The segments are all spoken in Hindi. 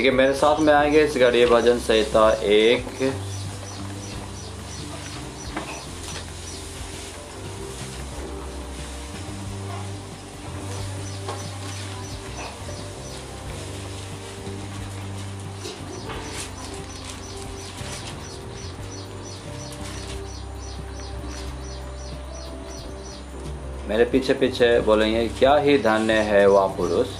देखिए, मेरे साथ में आएँगे इस घड़ी भजन संहिता एक। मेरे पीछे पीछे बोलेंगे, क्या ही धन्य है वह पुरुष।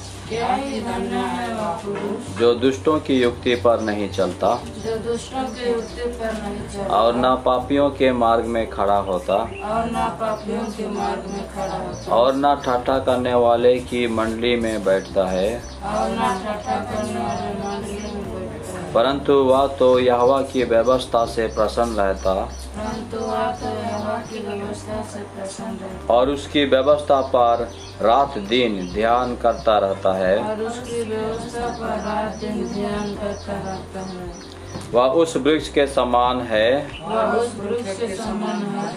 जो दुष्टों की युक्ति पर नहीं चलता जो दुष्टों के युक्ति पर नहीं चलता और न पापियों के मार्ग में खड़ा होता और न पापियों के मार्ग में खड़ा होता और न ठाठा करने वाले की मंडली में बैठता है। और न ठट्ठा करने वाले मंडली में बैठता परंतु वह तो यहवा की व्यवस्था से प्रसन्न रहता परंतु वह तो यहोवा की व्यवस्था से प्रसन्न रहता और उसकी व्यवस्था पर रात दिन ध्यान करता रहता है। और उसकी व्यवस्था पर रात दिन ध्यान करता रहता है। वह उस वृक्ष के समान है।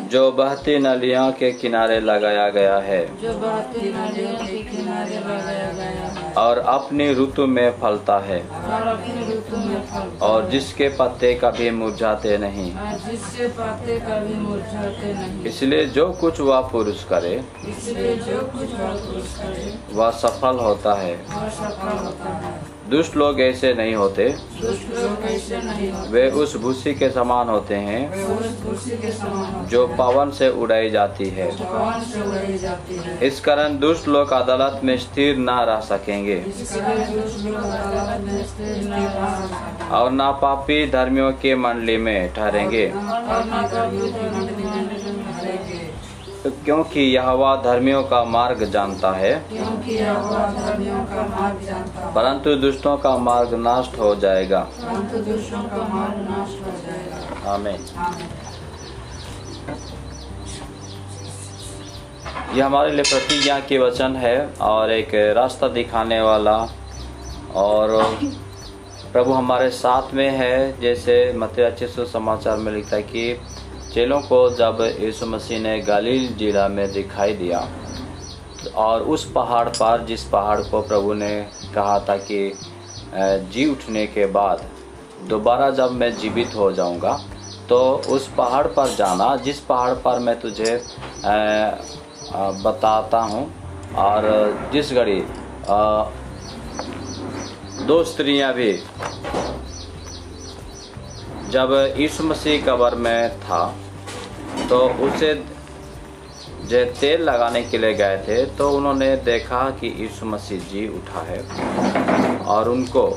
जो बहती नलियों के किनारे लगाया गया है। नदियों के किनारे लगाया गया है। और अपनी ऋतु में फलता है। और। जिसके पत्ते कभी मुरझाते नहीं। इसलिए जो कुछ वह पुरुष करे वह सफल होता है। दुष्ट लोग ऐसे नहीं होते। नहीं वे उस भूसी के समान होते हैं जो पवन से उड़ाई जाती है। इस कारण दुष्ट लोग अदालत में स्थिर न रह सकेंगे। स्थिर न और नापापी धर्मियों के मंडली में ठहरेंगे। क्योंकि यहवा धर्मियों का मार्ग जानता है। क्योंकि धर्मियों का मार्ग जानता है। परंतु दुष्टों का मार्ग नष्ट हो जाएगा। परंतु दुष्टों का मार्ग नष्ट हो जाएगा। आमीन। यह हमारे लिए प्रतिज्ञा के वचन है और एक रास्ता दिखाने वाला और प्रभु हमारे साथ में है। जैसे मत अच्छे समाचार में लिखता है कि चेलों को जब यीशु मसीह ने गलील जिला में दिखाई दिया, और उस पहाड़ पर, जिस पहाड़ को प्रभु ने कहा था कि जी उठने के बाद दोबारा जब मैं जीवित हो जाऊँगा तो उस पहाड़ पर जाना, जिस पहाड़ पर मैं तुझे बताता हूँ, और जिस घड़ी दो स्त्रियाँ भी, जब यीशु मसीह कब्र में था तो उसे जो तेल लगाने के लिए गए थे तो उन्होंने देखा कि यीशु मसीह जी उठा है और उनको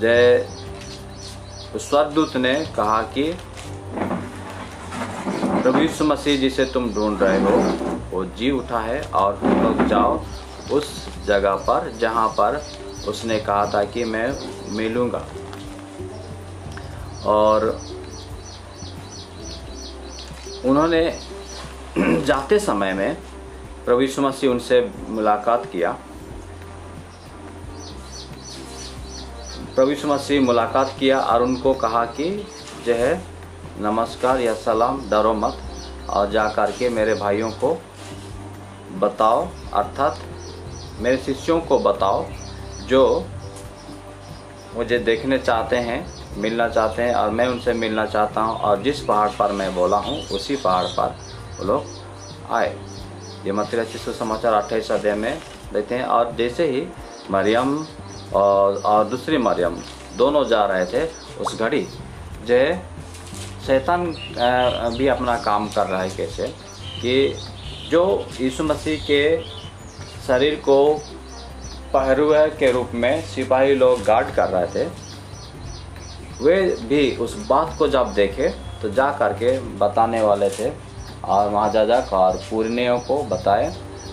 जय स्वर्गदूत ने कहा कि, प्रभु यीशु मसीह जिसे तुम ढूंढ रहे हो, वो जी उठा है और तुम लोग जाओ उस जगह पर जहाँ पर उसने कहा था कि मैं मिलूँगा। और उन्होंने जाते समय में प्रभु यीशु मसीह उनसे मुलाकात किया। प्रभु यीशु मसीह मुलाकात किया और उनको कहा कि जो है, नमस्कार या सलाम, डरो मत और जा कर के मेरे भाइयों को बताओ, अर्थात मेरे शिष्यों को बताओ, जो मुझे देखने चाहते हैं मिलना चाहते हैं और मैं उनसे मिलना चाहता हूँ और जिस पहाड़ पर मैं बोला हूँ उसी पहाड़ पर वो लोग आए। ये मथिरा चिश्र समाचार अट्ठाईस अध्याय में देते हैं और जैसे ही मरियम और, और दूसरी मरियम दोनों जा रहे थे उस घड़ी जो शैतान भी अपना काम कर रहा है कैसे? कि जो यीशु मसीह के शरीर को पहरुए के रूप में सिपाही लोग गार्ड कर रहे थे वे भी उस बात को जब देखे तो जा करके बताने वाले थे। और वहाँ जा जाकर और पूर्णियों को बताए।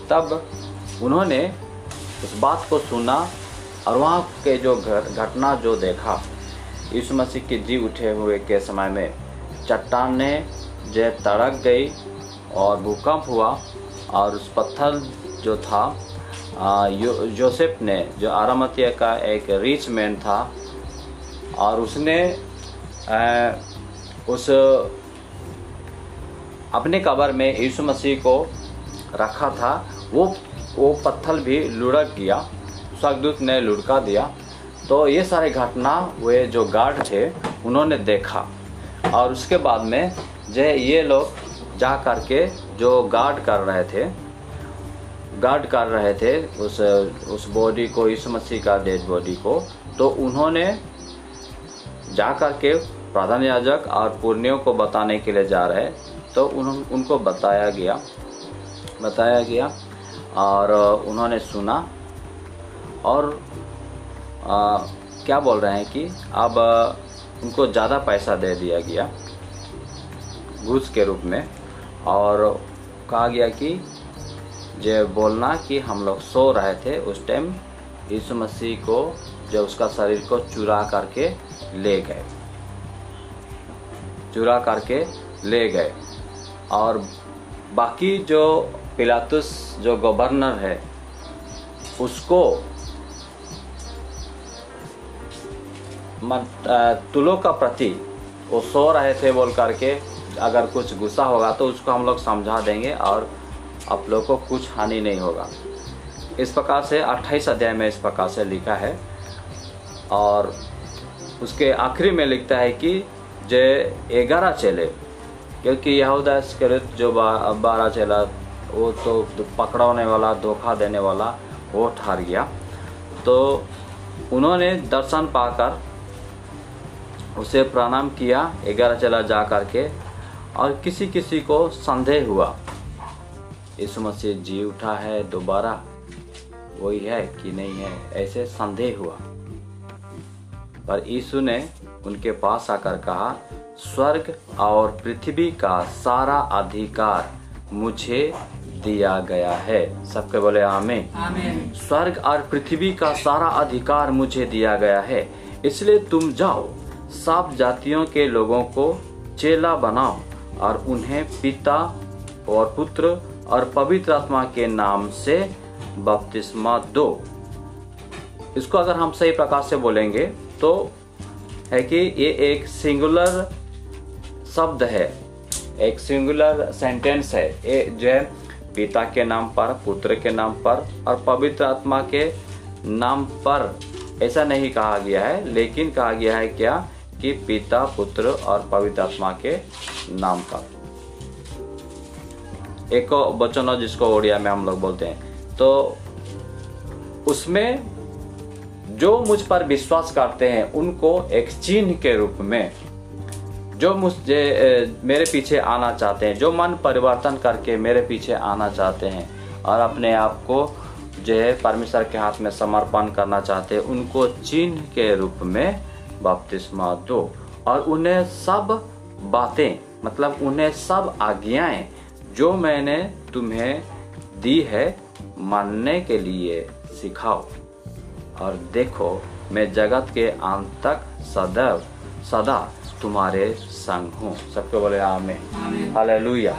तब उन्होंने उस बात को सुना और वहाँ के जो घटना जो देखा, यीशु मसीह के जी उठे हुए के समय में चट्टान ने जो तड़क गई और भूकंप हुआ और उस पत्थर जो था जोसेफ ने, जो आरामतिया का एक रिच मैन था और उसने आ, उस अपने कबर में यीशु मसीह को रखा था। वो वो पत्थर भी लुढ़क गया स्वर्गदूत ने लुढ़का दिया। तो ये सारे घटना वे जो गार्ड थे उन्होंने देखा। और उसके बाद में जो ये लोग जा कर के जो गार्ड कर रहे थे गार्ड कर रहे थे उस उस बॉडी को यीशु मसीह का डेड बॉडी को तो उन्होंने जा करके प्रधान याजक और पुण्यों को बताने के लिए जा रहे तो उन, उनको बताया गया बताया गया और उन्होंने सुना और आ, क्या बोल रहे हैं कि अब उनको ज़्यादा पैसा दे दिया गया घूस के रूप में और कहा गया कि जो बोलना कि हम लोग सो रहे थे उस टाइम यीशु मसीह को जो उसका शरीर को चुरा करके ले गए। चुरा करके ले गए। और बाकी जो पिलातुस, जो गवर्नर है, उसको तुलो का प्रति वो सो रहे थे बोल करके, अगर कुछ गुस्सा होगा तो उसको हम लोग समझा देंगे और आप लोग को कुछ हानि नहीं होगा। इस प्रकार से 28 अध्याय में इस प्रकार से लिखा है। और उसके आखिरी में लिखता है कि जय ग्यारह चेले, क्योंकि यहूदा स्कृत जो बारह चेला, वो तो पकड़ाने वाला, धोखा देने वाला वो ठहर गया। तो उन्होंने दर्शन पाकर उसे प्रणाम किया ग्यारह चला जा करके, और किसी किसी को संदेह हुआ, यीशु मसीह जी उठा है, दोबारा वही है कि नहीं है, ऐसे संदेह हुआ। पर यीशु ने उनके पास आकर कहा स्वर्ग और पृथ्वी का सारा अधिकार मुझे दिया गया है। सबके बोले आमेन। स्वर्ग और पृथ्वी का सारा अधिकार मुझे दिया गया है इसलिए तुम जाओ सब जातियों के लोगों को चेला बनाओ और उन्हें पिता और पुत्र और पवित्र आत्मा के नाम से बपतिस्मा दो। इसको अगर हम सही प्रकार से बोलेंगे तो है कि ये एक सिंगुलर शब्द है, एक सिंगुलर सेंटेंस है। ये जो है, पिता के नाम पर, पुत्र के नाम पर और पवित्र आत्मा के नाम पर। ऐसा नहीं कहा गया है, लेकिन कहा गया है क्या? कि पिता, पुत्र और पवित्र आत्मा के नाम पर। एक वचन जिसको ओडिया में हम लोग बोलते हैं। तो उसमें जो मुझ पर विश्वास करते हैं, उनको एक चिन्ह के रूप में जो मुझे मेरे पीछे आना चाहते हैं, जो मन परिवर्तन करके मेरे पीछे आना चाहते हैं और अपने आप को जो है परमेश्वर के हाथ में समर्पण करना चाहते हैं, उनको चिन्ह के रूप में बपतिस्मा दो। और उन्हें सब बातें मतलब उन्हें सब आज्ञाएँ जो मैंने तुम्हें दी है, मानने के लिए सिखाओ। और देखो मैं जगत के अंत तक सदैव सदा तुम्हारे संग हूँ। सबको बोले आमे हालेलुया।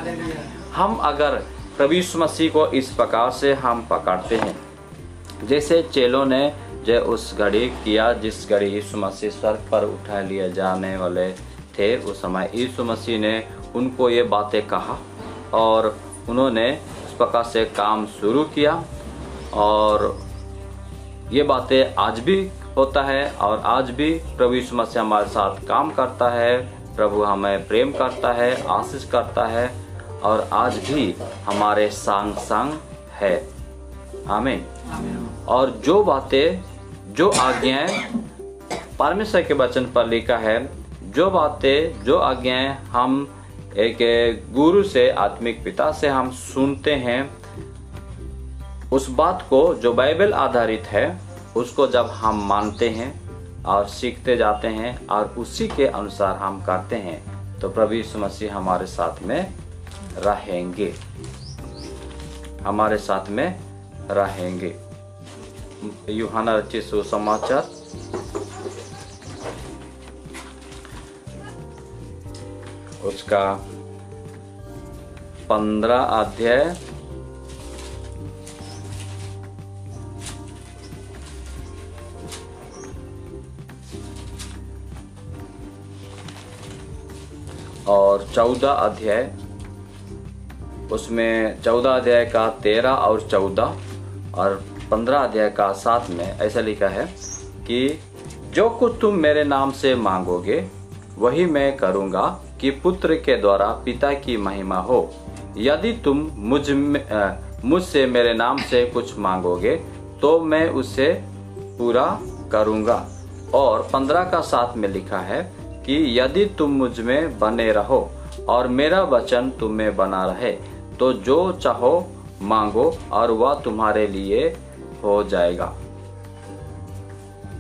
हम अगर प्रभु मसीह को इस प्रकार से हम पकड़ते हैं जैसे चेलों ने जो उस घड़ी किया जिस घड़ी यीशु मसीह स्वर्ग पर उठा लिए जाने वाले थे उस समय यीशु मसीह ने उनको ये बातें कहा और उन्होंने उस प्रकार से काम शुरू किया और ये बातें आज भी होता है और आज भी प्रभु यीशु मसीह हमारे साथ काम करता है प्रभु हमें प्रेम करता है आशीष करता है और आज भी हमारे संग संग है। आमीन। और जो बातें जो आज्ञाएँ परमेश्वर के वचन पर लिखा है जो बातें जो आज्ञाएँ हम एक गुरु से आत्मिक पिता से हम सुनते हैं उस बात को जो बाइबल आधारित है, उसको जब हम मानते हैं और सीखते जाते हैं और उसी के अनुसार हम करते हैं तो प्रभु यीशु मसीह हमारे साथ में रहेंगे। हमारे साथ में रहेंगे। यूहाना रचित सुसमाचार। उसका पंद्रह अध्याय और चौदह अध्याय। उसमें चौदह अध्याय का तेरह और चौदह और पंद्रह अध्याय का साथ में ऐसा लिखा है कि जो कुछ तुम मेरे नाम से मांगोगे, वही मैं करूँगा कि पुत्र के द्वारा पिता की महिमा हो। यदि तुम मुझ मुझसे मेरे नाम से कुछ मांगोगे तो मैं उसे पूरा करूँगा। और पंद्रह का साथ में लिखा है कि यदि तुम मुझमें बने रहो और मेरा वचन तुम में बना रहे तो जो चाहो मांगो और वह तुम्हारे लिए हो जाएगा।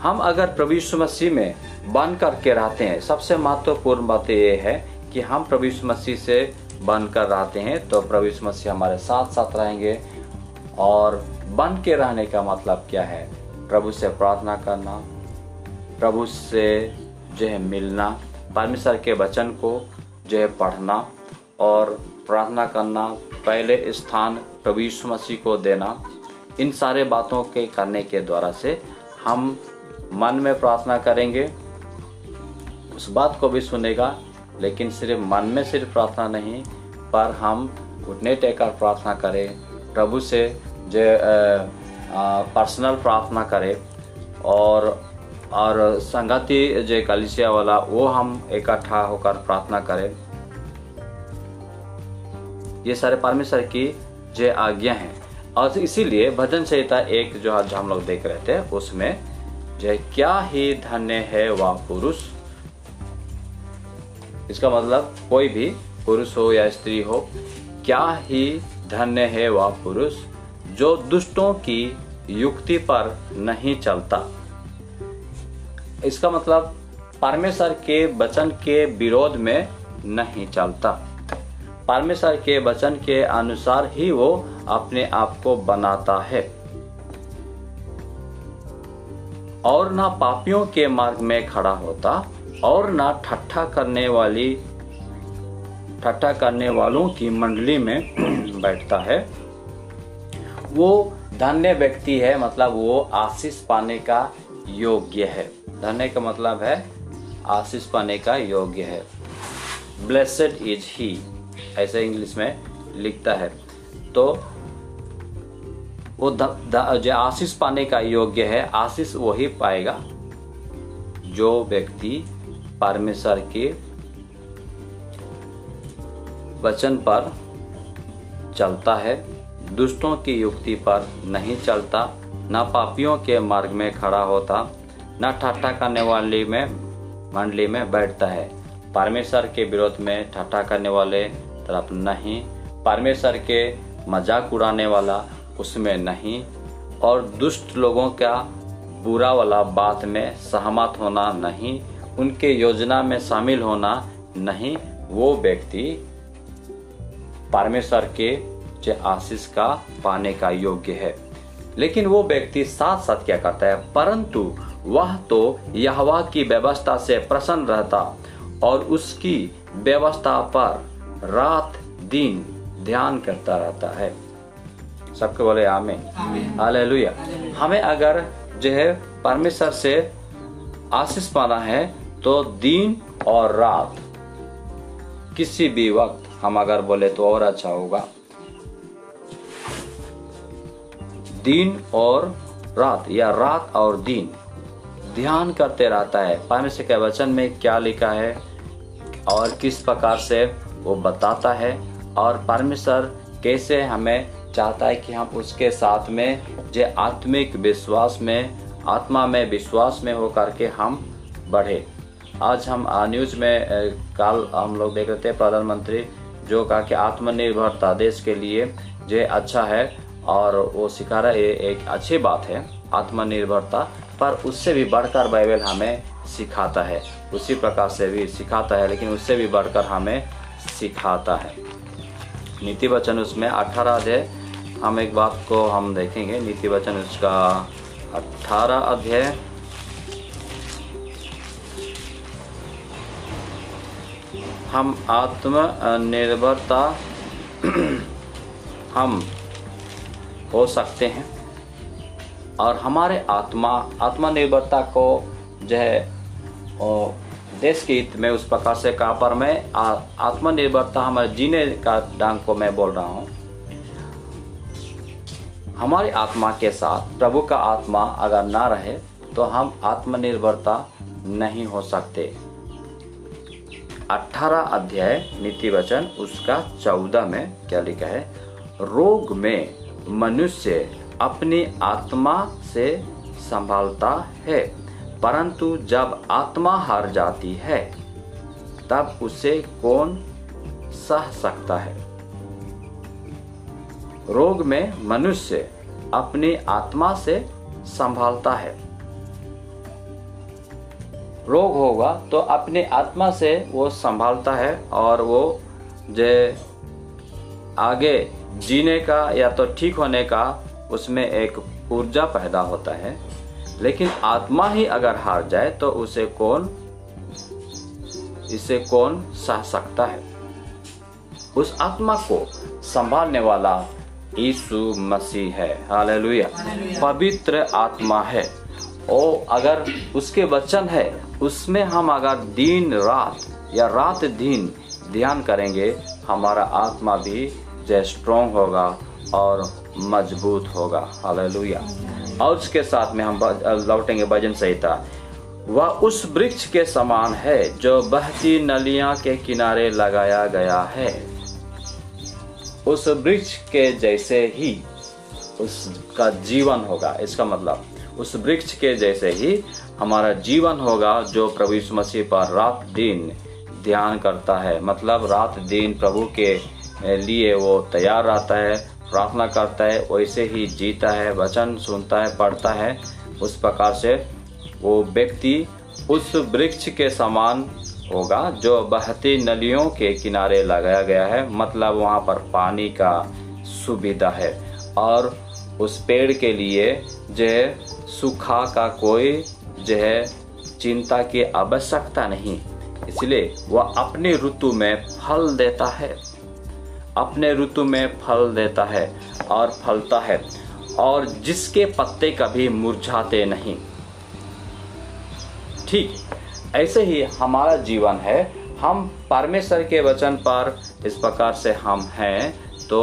हम अगर प्रभु यीशु मसीह में बन करके रहते हैं, सबसे महत्वपूर्ण बात यह है कि हम प्रभु यीशु मसीह से बन कर रहते हैं तो प्रभु यीशु मसीह हमारे साथ साथ रहेंगे। और बन के रहने का मतलब क्या है? प्रभु से प्रार्थना करना, प्रभु से जो है मिलना। परमेश्वर के वचन को जो है पढ़ना और प्रार्थना करना। पहले स्थान प्रभु यीशु मसीह को देना। इन सारे बातों के करने के द्वारा से हम मन में प्रार्थना करेंगे। उस बात को भी सुनेगा, लेकिन सिर्फ़ मन में सिर्फ़ प्रार्थना नहीं, पर हम घुटने टेकर प्रार्थना करें। प्रभु से जो पर्सनल प्रार्थना करें और और संगति जो कलिसिया वाला, वो हम इकट्ठा होकर प्रार्थना करें। ये सारे परमेश्वर की जो आज्ञा है। और इसीलिए भजन संहिता एक जो आज हम लोग देख रहे थे, उसमें जो क्या ही धन्य है वह पुरुष। इसका मतलब कोई भी पुरुष हो या स्त्री हो, क्या ही धन्य है वह पुरुष जो दुष्टों की युक्ति पर नहीं चलता। इसका मतलब परमेश्वर के वचन के विरोध में नहीं चलता। परमेश्वर के वचन के अनुसार ही वो अपने आप को बनाता है। और ना पापियों के मार्ग में खड़ा होता, और ना ठट्ठा करने वाली, ठट्ठा करने वालों की मंडली में बैठता है। वो धन्य व्यक्ति है मतलब वो आशीष पाने का योग्य है। धन्य का मतलब है, आशीष पाने का योग्य है। ब्लेसड इज़ ही ऐसे इंग्लिश में लिखता है। तो वो ध- ध- जो आशीष पाने का योग्य है, आशीष वही पाएगा, जो व्यक्ति परमेश्वर के वचन पर चलता है, दुष्टों की युक्ति पर नहीं चलता, न पापियों के मार्ग में खड़ा होता न ठट्ठा करने वाली में, मंडली में बैठता है। परमेश्वर के विरोध में ठट्ठा करने वाले तरफ़ नहीं, परमेश्वर के मज़ाक उड़ाने वाला उसमें नहीं, और दुष्ट लोगों का बुरा वाला बात में सहमत होना नहीं, उनके योजना में शामिल होना नहीं, वो व्यक्ति परमेश्वर के आशीष का पाने का योग्य है। लेकिन वो व्यक्ति साथ साथ क्या करता है? परंतु वह तो यहवा की व्यवस्था से प्रसन्न रहता और उसकी व्यवस्था पर रात दिन ध्यान करता रहता है। सबके बोले आमेन। हालेलुया। हमें अगर जो है परमेश्वर से आशीष पाना है तो दिन और रात किसी भी वक्त हम अगर बोले तो और अच्छा होगा। दिन और रात, या रात और दिन। ध्यान करते रहता है। परमेश्वर के वचन में क्या लिखा है? और किस प्रकार से वो बताता है? और परमेश्वर कैसे हमें चाहता है कि हम उसके साथ में, जो आत्मिक विश्वास में, आत्मा में विश्वास में हो करके हम बढ़े। आज हम न्यूज़ में कल हम लोग देख रहे थे प्रधानमंत्री, जो कहा कि आत्मनिर्भरता देश के लिए जो अच्छा है। और वो सिखा रहा है एक अच्छी बात है, आत्मनिर्भरता, पर उससे भी बढ़कर बाइबल हमें सिखाता है। उसी प्रकार से भी सिखाता है, लेकिन उससे भी बढ़कर हमें सिखाता है। नीति वचन उसमें अठारह अध्याय, हम एक बात को हम देखेंगे। नीति वचन उसका अठारह अध्याय। हम आत्मनिर्भरता, हम हो सकते हैं। और हमारे आत्मा, आत्मनिर्भरता को जो है देश के हित में उस प्रकार से कहा पर मैं आत्मनिर्भरता हमारे जीने का ढंग को मैं बोल रहा हूँ। हमारी आत्मा के साथ, प्रभु का आत्मा अगर ना रहे तो हम आत्मनिर्भरता नहीं हो सकते। 18 अध्याय, नीति वचन, उसका 14 में क्या लिखा है? रोग में मनुष्य अपनी आत्मा से संभालता है, परंतु जब आत्मा हार जाती है, तब उसे कौन सह सकता है? रोग में मनुष्य अपनी आत्मा से संभालता है। रोग होगा तो अपनी आत्मा से वो संभालता है और वो जो आगे जीने का या तो ठीक होने का उसमें एक ऊर्जा पैदा होता है। लेकिन आत्मा ही अगर हार जाए तो उसे कौन इसे कौन सह सकता है? उस आत्मा को संभालने वाला यीशु मसीह है। हालेलुया। पवित्र आत्मा है। और अगर उसके वचन है उसमें हम अगर दिन रात या रात दिन ध्यान करेंगे हमारा आत्मा भी जय स्ट्रोंग होगा और मज़बूत होगा। हालेलुया और उसके साथ में हम लौटेंगे भजन संहिता। वह उस वृक्ष के समान है जो बहती नलियाँ के किनारे लगाया गया है। उस वृक्ष के जैसे ही उसका जीवन होगा। इसका मतलब उस वृक्ष के जैसे ही हमारा जीवन होगा जो प्रभु मसीह पर रात दिन ध्यान करता है। मतलब रात दिन प्रभु के लिए वो तैयार रहता है, प्रार्थना करता है, वैसे ही जीता है, वचन सुनता है, पढ़ता है। उस प्रकार से वो व्यक्ति उस वृक्ष के समान होगा जो बहती नलियों के किनारे लगाया गया है। मतलब वहाँ पर पानी का सुविधा है और उस पेड़ के लिए जो है, सूखा का कोई जो है, चिंता की आवश्यकता नहीं। इसलिए वह अपनी ऋतु में फल देता है। अपने ऋतु में फल देता है और फलता है, और जिसके पत्ते कभी मुरझाते नहीं। ठीक, ऐसे ही हमारा जीवन है। हम परमेश्वर के वचन पर इस प्रकार से हम हैं तो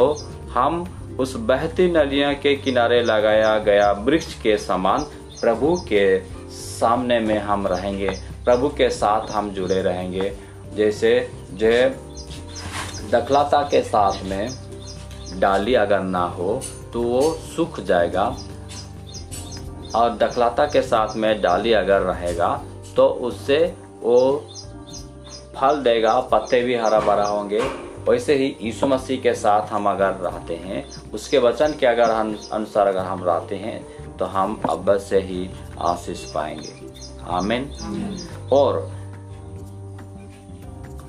हम उस बहती नलियाँ के किनारे लगाया गया वृक्ष के समान प्रभु के सामने में हम रहेंगे। प्रभु के साथ हम जुड़े रहेंगे। जैसे जो दखलाता के साथ में डाली अगर ना हो तो वो सूख जाएगा। और दखलाता के साथ में डाली अगर रहेगा तो उससे वो फल देगा पत्ते भी हरा भरा होंगे। वैसे ही यीशु मसीह के साथ हम अगर रहते हैं उसके वचन के अगर हम अनुसार अगर हम रहते हैं तो हम अवश्य ही आशीष पाएँगे। आमीन। और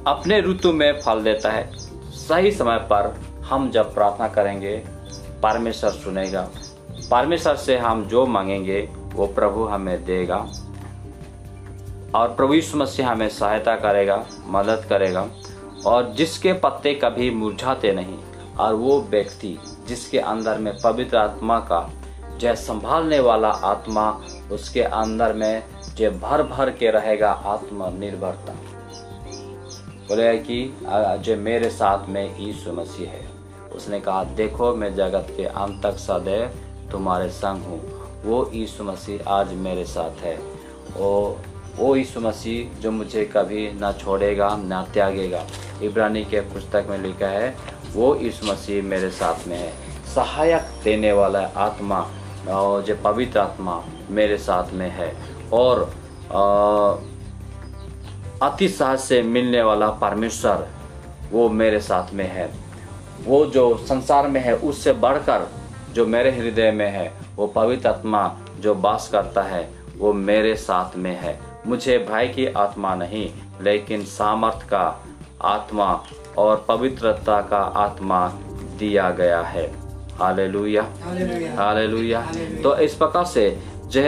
अपने ऋतु में फल देता है। सही समय पर हम जब प्रार्थना करेंगे, परमेश्वर सुनेगा। परमेश्वर से हम जो मांगेंगे, वो प्रभु हमें देगा। और प्रभु यीशु मसीह हमें सहायता करेगा, मदद करेगा। और जिसके पत्ते कभी मुरझाते नहीं, और वो व्यक्ति जिसके अंदर में पवित्र आत्मा का जय संभालने वाला आत्मा, उसके अंदर में जय भर भर के रहेगा आत्मनिर्भरता। बोले कि जो मेरे साथ में यीशु मसीह है। उसने कहा, देखो, मैं जगत के अंत तक सदैव तुम्हारे संग हूँ। वो यीशु मसीह आज मेरे साथ है। वो वो यीशु मसीह जो मुझे कभी ना छोड़ेगा, ना त्यागेगा। इब्रानी के पुस्तक में लिखा है, वो यीशु मसीह मेरे साथ में है। सहायक देने वाला आत्मा जो पवित्र आत्मा मेरे साथ में है। और अति सहज से मिलने वाला परमेश्वर वो मेरे साथ में है। वो जो संसार में है उससे बढ़कर जो मेरे हृदय में है वो पवित्र आत्मा जो बास करता है वो मेरे साथ में है। मुझे भय की आत्मा नहीं लेकिन सामर्थ का आत्मा और पवित्रता का आत्मा दिया गया है। हालेलुया। हालेलुया। तो इस प्रकार से जो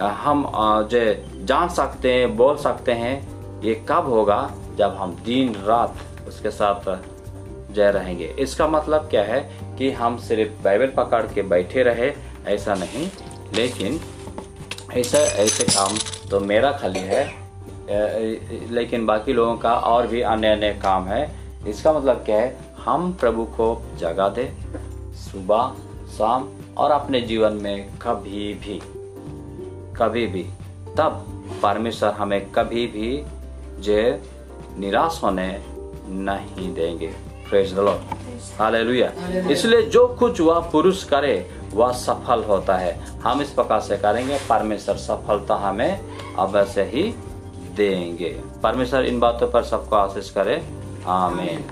हम जो जान सकते हैं बोल सकते हैं ये कब होगा जब हम दिन रात उसके साथ जय रहेंगे? इसका मतलब क्या है कि हम सिर्फ़ बाइबल पकड़ के बैठे रहे, ऐसा नहीं। लेकिन ऐसा, ऐसे काम तो मेरा खाली है। लेकिन बाकी लोगों का और भी अन्य अन्य काम है। इसका मतलब क्या है? हम प्रभु को जगा दे सुबह, शाम और अपने जीवन में कभी भी कभी भी। तब परमेश्वर हमें कभी भी जो निराश होने नहीं देंगे। प्रेज द लॉर्ड हालेलुया इसलिए जो कुछ वह पुरुष करे वह सफल होता है। हम इस प्रकार से करेंगे परमेश्वर सफलता हमें अवश्य ही देंगे। परमेश्वर इन बातों पर सबको आशीष करे। आमीन।